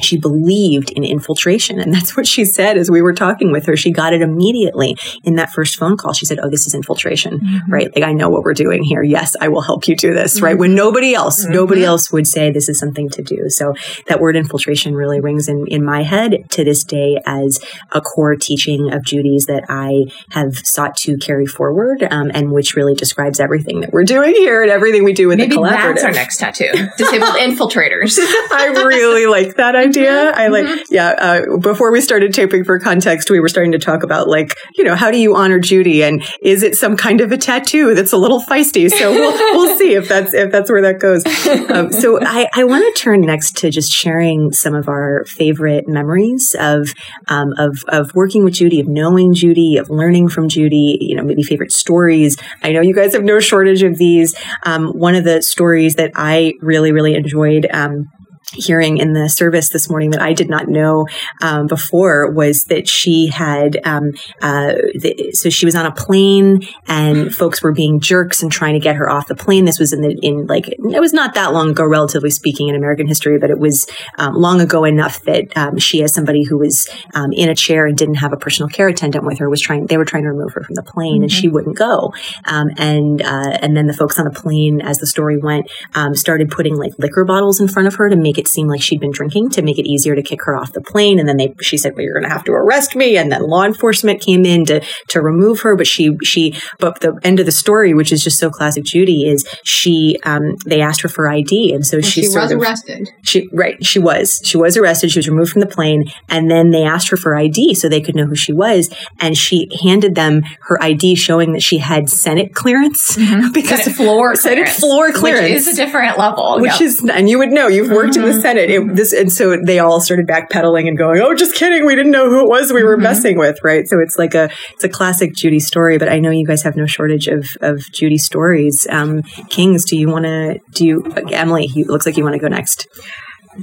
she believed in infiltration. And that's what she said as we were talking with her. She got it immediately in that first phone call. She said, Oh, this is infiltration, mm-hmm. right? Like, I know what we're doing here. Yes, I will help you do this, right? Mm-hmm. When nobody else, mm-hmm. nobody else would say this is something to do. So that word infiltration really rings in, in my head to this day as a core teaching of Judy's that I have sought to carry forward um, and which really describes everything that we're doing here and everything we do with Maybe the collaborative. that's our next tattoo. Disabled infiltrators. I really like that idea. I like, yeah. Uh, before we started taping for context, we were starting to talk about like, you know, how do you honor Judy, and is it some kind of a tattoo that's a little feisty? So we'll we'll see if that's if that's where that goes. Um, so I I want to turn next to just sharing some of our favorite memories of um, of of working with Judy, of knowing Judy, of learning from Judy. You know, maybe favorite stories. I know you guys have no shortage of these. Um, one of the stories that I really really enjoyed. Um, hearing in the service this morning that I did not know um, before was that she had um, uh, the, so she was on a plane and folks were being jerks and trying to get her off the plane. This was in the in like it was not that long ago, relatively speaking, in American history, but it was um, long ago enough that um, she, as somebody who was um, in a chair and didn't have a personal care attendant with her, was trying. They were trying to remove her from the plane, and she wouldn't go. Um, and uh, and then the folks on the plane, as the story went, um, started putting like liquor bottles in front of her to make it seem like she'd been drinking to make it easier to kick her off the plane. And then they, she said, well, you're going to have to arrest me. And then law enforcement came in to, to remove her. But she, she, but the end of the story, which is just so classic Judy is she, um, they asked her for ID. And so she, she was of, arrested. she, right. She was, she was arrested. She was removed from the plane. And then they asked her for ID so they could know who she was. And she handed them her ID showing that she had Senate clearance because Senate floor Senate clearance, floor clearance. which is a different level. Which Yep. is, and you would know, you've worked in the mm-hmm. Senate. It, mm-hmm. this, and so they all started backpedaling and going, "Oh, just kidding. We didn't know who it was we were mm-hmm. messing with." Right. So it's like a, it's a classic Judy story. But I know you guys have no shortage of of Judy stories. Um, Kings, do you want to? Do you, Emily? You, looks like you want to go next.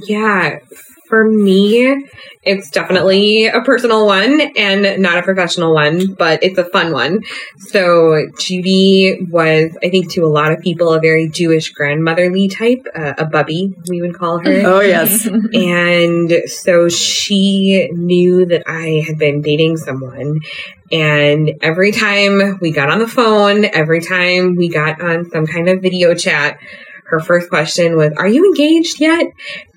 Yeah. For me, it's definitely a personal one and not a professional one, but it's a fun one. So Judy was, I think, to a lot of people, a very Jewish grandmotherly type, uh, a bubby, we would call her. Oh, yes. and so she knew that I had been dating someone. And every time we got on the phone, every time we got on some kind of video chat, her first question was, Are you engaged yet?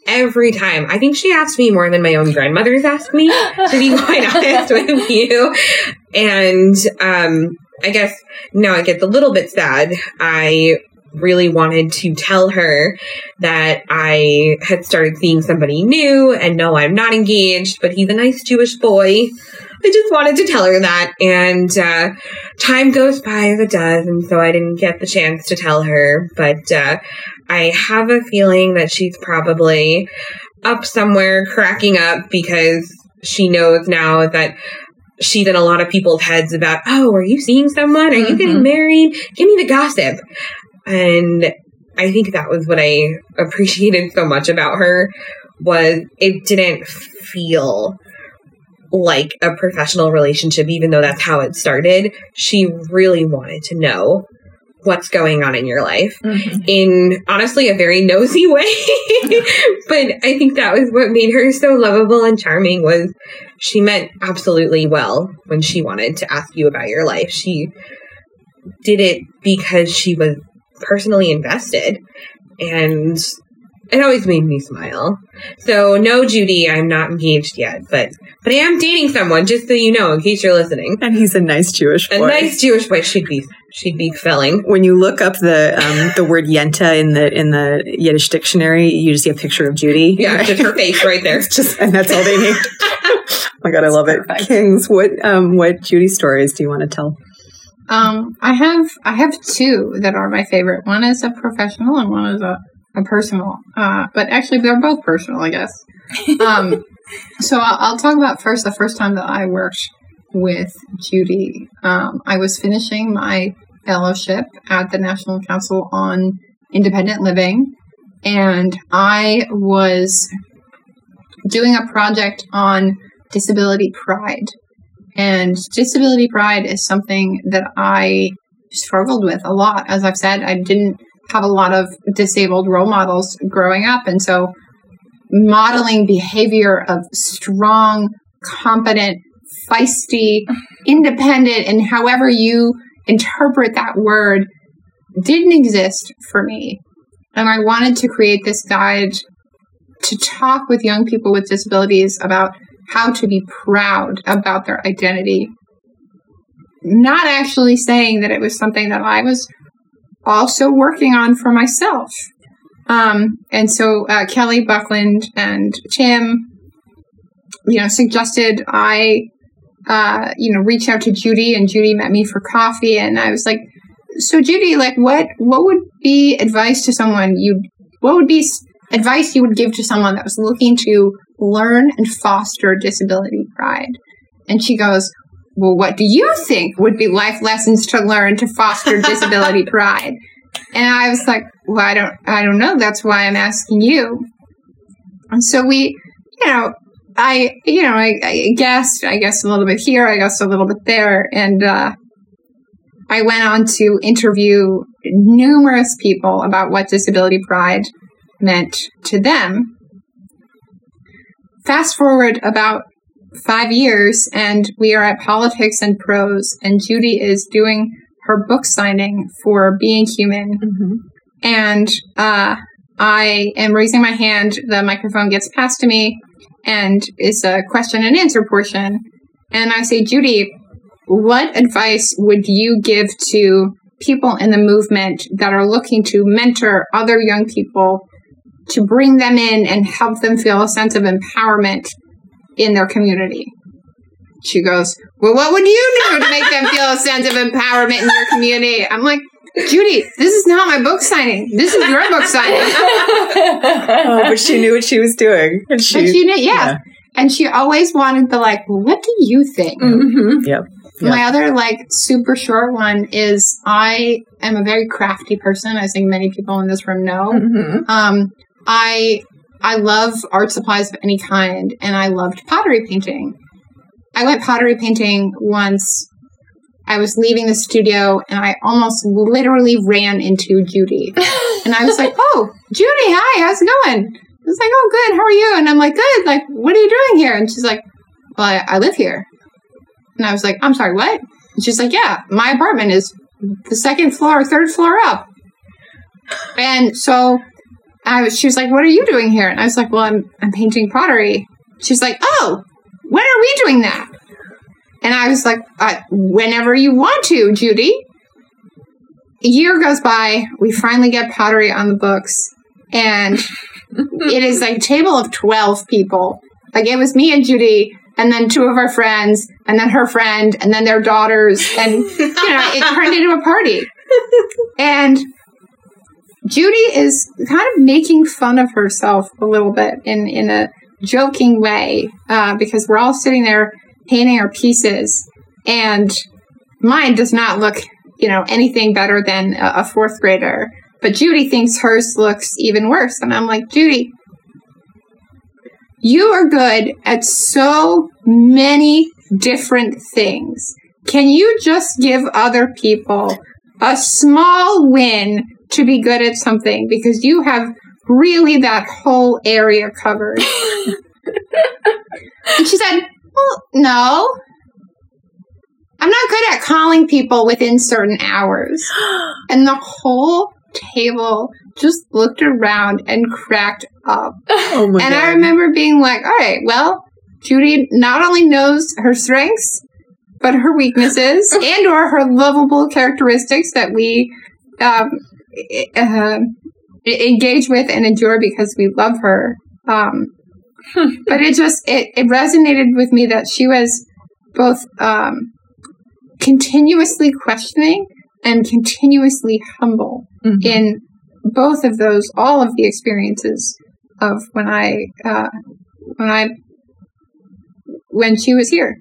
Every time. I think she asked me more than my own grandmother's asked me, to be quite honest with you. And um, I guess now it gets a little bit sad. I really wanted to tell her that I had started seeing somebody new and no, I'm not engaged, but he's a nice Jewish boy. I just wanted to tell her that. And uh, time goes by as it does. And so I didn't get the chance to tell her. But uh, I have a feeling that she's probably up somewhere cracking up because she knows now that she's in a lot of people's heads about, oh, are you seeing someone? Are you getting Mhm. married? Give me the gossip. And I think that was what I appreciated so much about her was it didn't feel like a professional relationship, even though that's how it started. She really wanted to know what's going on in your life Mhm. in honestly a very nosy way. but I think that was what made her so lovable and charming was she meant absolutely well when she wanted to ask you about your life. She did it because she was personally invested and it always made me smile. So no, Judy, I'm not engaged yet, but but I am dating someone, just so you know, in case you're listening. And he's a nice Jewish boy. A nice Jewish boy. She'd be she'd be filling. when you look up the um, the word yenta in the in the Yiddish dictionary, you just see a picture of Judy. Yeah, just her face right there. It's just and that's all they need. oh my god, I love it. Kings, what um what Judy stories do you want to tell? Um, I have I have two that are my favorite. One is a professional and one is a, a personal. Uh, but actually, they're both personal, I guess. Um, so I'll, I'll talk about first the first time that I worked with Judy. Um, I was finishing my fellowship at the National Council on Independent Living, and I was doing a project on disability pride. And disability pride is something that I struggled with a lot. As I've said, I didn't have a lot of disabled role models growing up. And so modeling behavior of strong, competent, feisty, independent, and however you interpret that word didn't exist for me. And I wanted to create this guide to talk with young people with disabilities about how to be proud about their identity. Not actually saying that it was something that I was also working on for myself. Um, and so uh, Kelly Buckland and Tim, you know, suggested I, uh, you know, reach out to Judy, and Judy met me for coffee, and I was like, "So Judy, like, what what would be advice to someone you? What would be advice you would give to someone that was looking to learn and foster disability pride?" And she goes, "Well, what do you think would be life lessons to learn to foster disability pride?" And I was like, "Well, I don't, I don't know. That's why I'm asking you." And so we, you know, I, you know, I, I guessed, I guessed a little bit here, I guessed a little bit there, and uh, I went on to interview numerous people about what disability pride meant to them. Fast forward about five years, and we are at Politics and Prose, and Judy is doing her book signing for Being Heumann. And uh, I am raising my hand, the microphone gets passed to me, and it's a question and answer portion. And I say, Judy, what advice would you give to people in the movement that are looking to mentor other young people to bring them in and help them feel a sense of empowerment in their community? She goes, Well, what would you do to make them feel a sense of empowerment in your community? I'm like, Judy, this is not my book signing. This is your book signing. Oh, but she knew what she was doing. And she, But she did, yeah. And she always wanted the like, well, what do you think? Mm-hmm. Yep. My other like super short one is I am a very crafty person. I think many people in this room know. Mhm. Um, I I love art supplies of any kind, and I loved pottery painting. I went pottery painting once. I was leaving the studio, and I almost literally ran into Judy. and I was like, "Oh, Judy, hi, how's it going?" I was like, "Oh, good. How are you?" And I'm like, "Good. Like, what are you doing here?" And she's like, "Well, I, I live here." And I was like, "I'm sorry, what?" And she's like, "Yeah, my apartment is the second floor, third floor up." And so I was, she was like, "What are you doing here?" And I was like, "Well, I'm I'm painting pottery." She's like, "Oh, when are we doing that?" And I was like, uh, "Whenever you want to, Judy." A year goes by, we finally get pottery on the books, and it is like a table of twelve people. Like it was me and Judy, and then two of our friends, and then her friend, and then their daughters, and you know, it turned into a party. And Judy is kind of making fun of herself a little bit in in a joking way uh, because we're all sitting there painting our pieces, and mine does not look, you know, anything better than a, a fourth grader. But Judy thinks hers looks even worse, and I'm like, Judy, you are good at so many different things. Can you just give other people a small win to be good at something because you have really that whole area covered. and she said, Well, no. I'm not good at calling people within certain hours. And the whole table just looked around and cracked up. Oh my and God. I remember being like, all right, well, Judy not only knows her strengths, but her weaknesses and or her lovable characteristics that we um, uh, engage with and endure because we love her. Um, but it just it, it resonated with me that she was both um, continuously questioning and continuously humble Mhm. in both of those, all of the experiences of when I uh, when I when she was here.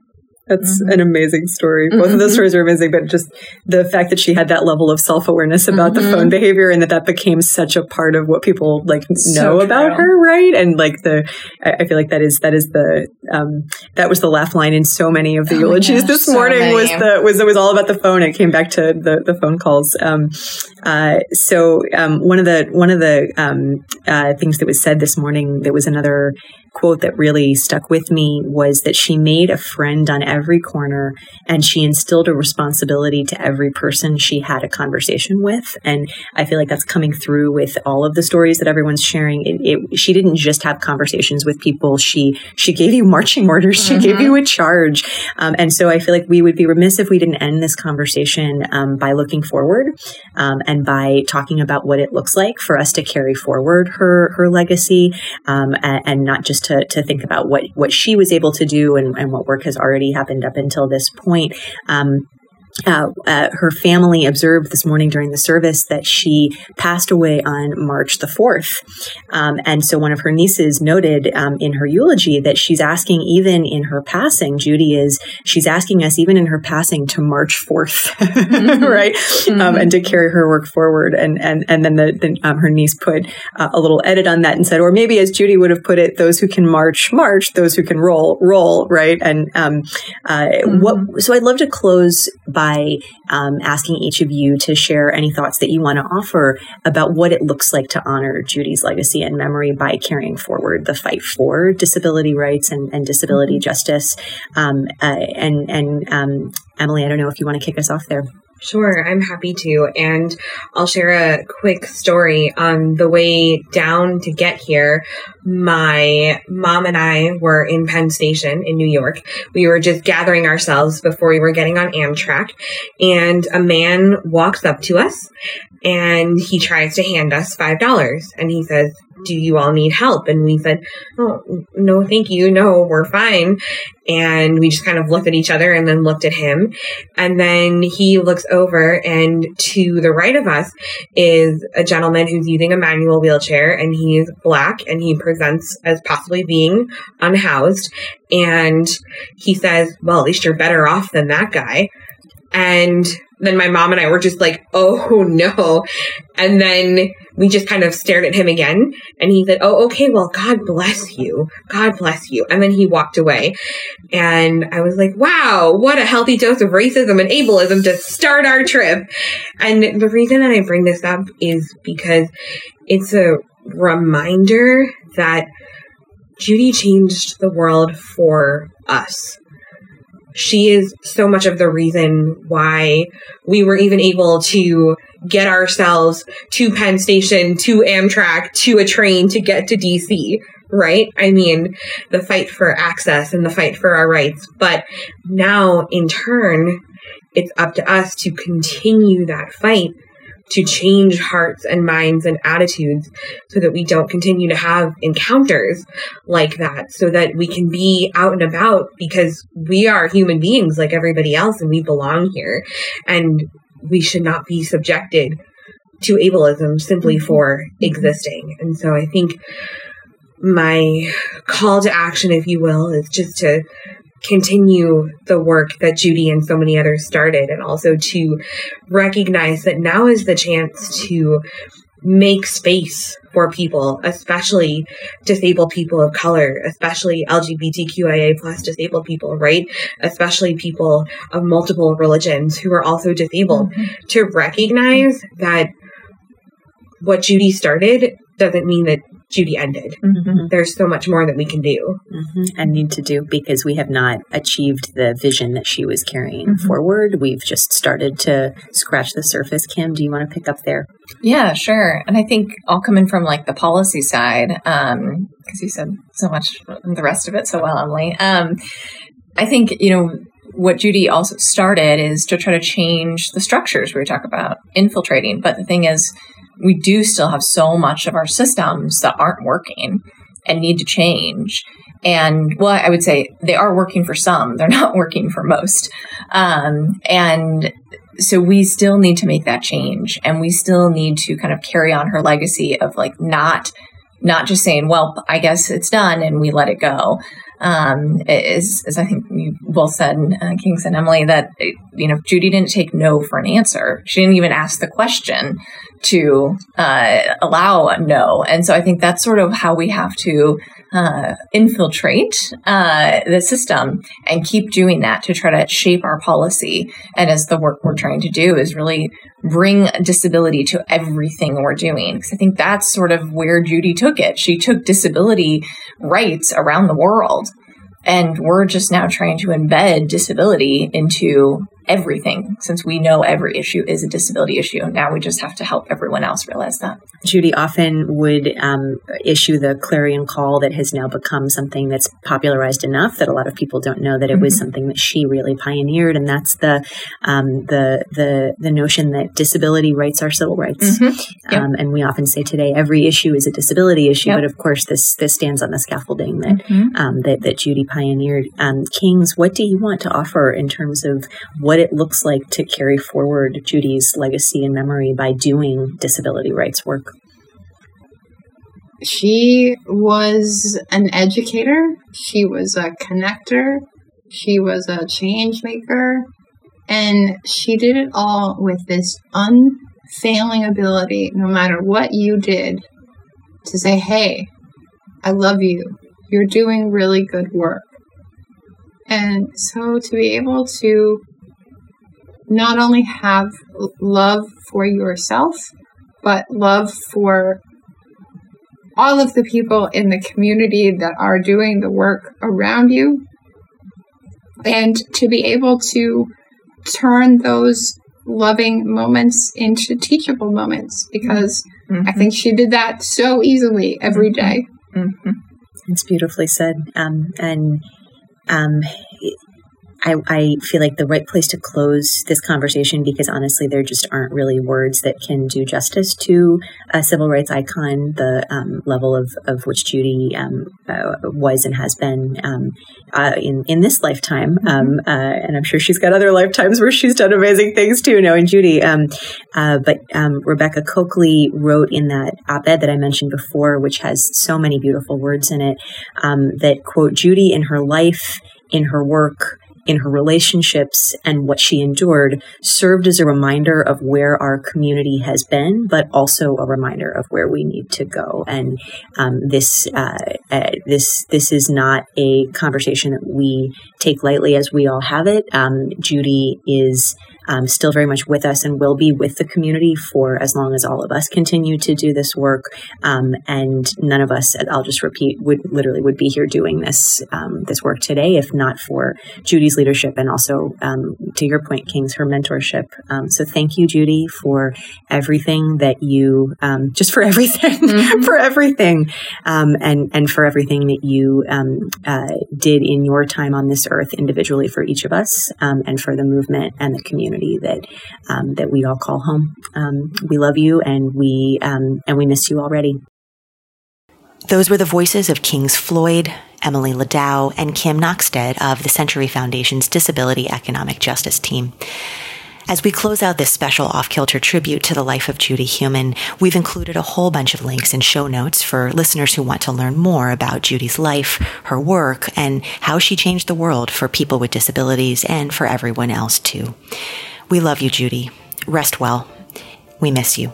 That's Mhm. an amazing story. Both of those Mhm. stories are amazing, but just the fact that she had that level of self awareness about the Mhm. phone behavior and that that became such a part of what people like So know about her, right? And like the, I I feel like that is that is the um that was the laugh line in so many of the Oh eulogies gosh, this so morning was the was it was all about the phone. It came back to the the phone calls. Um, uh, so um, one of the one of the um, uh, things that was said this morning that was another quote that really stuck with me was that she made a friend on every corner and she instilled a responsibility to every person she had a conversation with. And i feel like that's coming through with all of the stories that everyone's sharing. It, it, she didn't just have conversations with people. She she gave you marching orders. She gave you a charge. Um, and so i feel like we would be remiss if we didn't end this conversation um, by looking forward um, and by talking about what it looks like for us to carry forward her her legacy um, and, and not just to, to think about what what she was able to do and, and what work has already happened up until this point. Um, uh, uh, her family observed this morning during the service that she passed away on March the 4th. Um, and so one of her nieces noted um, in her eulogy that she's asking, even in her passing, Judy is, she's asking us, even in her passing, to March 4th, right? Um, and to carry her work forward. And, and, and then the, the um, her niece put uh, a little edit on that and said, or maybe as Judy would have put it, those who can march, march, those who can roll, roll, right? And um, uh, what, so I'd love to close by um, asking each of you to share any thoughts that you want to offer about what it looks like to honor Judy's legacy and memory by carrying forward the fight for disability rights and, and disability justice. Um, uh, and and um, Emily, I don't know if you want to kick us off there. Sure, I'm happy to. And I'll share a quick story on the way down to get here. My mom and I were in Penn Station in New York. We were just gathering ourselves before we were getting on Amtrak. And a man walks up to us and he tries to hand us $5. And he says, do you all need help? And we said, oh, no, thank you. No, we're fine. And we just kind of looked at each other and then looked at him. And then he looks over, and to the right of us is a gentleman who's using a manual wheelchair, and he's black, and he presents as possibly being unhoused. And he says, Well, at least you're better off than that guy. And then my mom and I were just like, oh no. And then we just kind of stared at him again. And he said, oh, okay, well, God bless you. God bless you. And then he walked away. And I was like, wow, what a healthy dose of racism and ableism to start our trip. And the reason that I bring this up is because it's a reminder that Judy changed the world for us she is so much of the reason why we were even able to get ourselves to Penn Station, to Amtrak, to a train to get to DC, right? I mean, the fight for access and the fight for our rights. But now, in turn, it's up to us to continue that fight to change hearts and minds and attitudes so that we don't continue to have encounters like that so that we can be out and about because we are human beings like everybody else and we belong here and we should not be subjected to ableism simply mm-hmm. for existing and so i think my call to action if you will is just to continue the work that Judy and so many others started, and also to recognize that now is the chance to make space for people, especially disabled people of color, especially LGBTQIA plus disabled people, right? Especially people of multiple religions who are also disabled, mm-hmm. to recognize that what Judy started doesn't mean that Judy ended. Mm-hmm. There's so much more that we can do mm-hmm. and need to do because we have not achieved the vision that she was carrying mm-hmm. forward. We've just started to scratch the surface. Kim, do you want to pick up there? Yeah, sure. And I think I'll come in from like the policy side because um, you said so much the rest of it so well, Emily. Um, I think you know what Judy also started is to try to change the structures we talk about infiltrating. But the thing is we do still have so much of our systems that aren't working and need to change. And well, I would say they are working for some, they're not working for most. Um, and so we still need to make that change and we still need to kind of carry on her legacy of like not not just saying well i guess it's done and we let it go um, is, as I think you both said, uh, Kings and Emily, that, you know, Judy didn't take no for an answer. She didn't even ask the question to uh, allow no. And so I think that's sort of how we have to uh, infiltrate uh, the system and keep doing that to try to shape our policy. And as the work we're trying to do is really bring disability to everything we're doing. Because I think that's sort of where Judy took it. She took disability rights around the world. And we're just now trying to embed disability into everything since we know every issue is a disability issue. Now we just have to help everyone else realize that. Judy often would um, issue the clarion call that has now become something that's popularized enough that a lot of people don't know that it mm-hmm. was something that she really pioneered, and that's the um, the the the notion that disability rights are civil rights. Mm-hmm. Yep. Um, and we often say today every issue is a disability issue, yep. but of course this this stands on the scaffolding that mm-hmm. Um, that, that Judy pioneered. Um, Kings, what do you want to offer in terms of what what it looks like to carry forward Judy's legacy and memory by doing disability rights work. She was an educator, she was a connector, she was a change maker, and she did it all with this unfailing ability, no matter what you did, to say, Hey, I love you. You're doing really good work. And so to be able to not only have love for yourself, but love for all of the people in the community that are doing the work around you. And to be able to turn those loving moments into teachable moments because mm-hmm. I think she did that so easily every mm-hmm. Mm-hmm. It's beautifully said. Um, and um, I, I feel like the right place to close this conversation because honestly, there just aren't really words that can do justice to a civil rights icon, the um, level of, of which Judy um, uh, was and has been um, uh, in in this lifetime. Mm-hmm. Um, uh, and I'm sure she's got other lifetimes where she's done amazing things too, knowing Judy. Um, uh, but um, Rebecca Cokley wrote in that op-ed that I mentioned before, which has so many beautiful words in it, that quote Judy in her life, in her work in her relationships and what she endured served as a reminder of where our community has been, but also a reminder of where we need to go. And um, this uh, uh, this this is not a conversation that we take lightly, as we all have it. Um, Judy is um, still very much with us and will be with the community for as long as all of us continue to do this work. Um, and none of us, I'll just repeat, would literally would be here doing this um, this work today if not for Judy's leadership and also, um, to your point, Kings, her mentorship. Um, so thank you, Judy, for everything that you um, just for everything, mm-hmm. for everything, and and for everything that you uh, did in your time on this earth individually for each of us, and for the movement and the community community that um, that we all call home. Um, we love you, and we um, and we miss you already. Those were the voices of Kings Floyd, Emily Ladau, and Kim Knackstedt of the Century Foundation's Disability Economic Justice Team. As we close out this special off kilter tribute to the life of Judy Heumann, we've included a whole bunch of links and show notes for listeners who want to learn more about Judy's life, her work, and how she changed the world for people with disabilities and for everyone else too. We love you, Judy. Rest well. We miss you.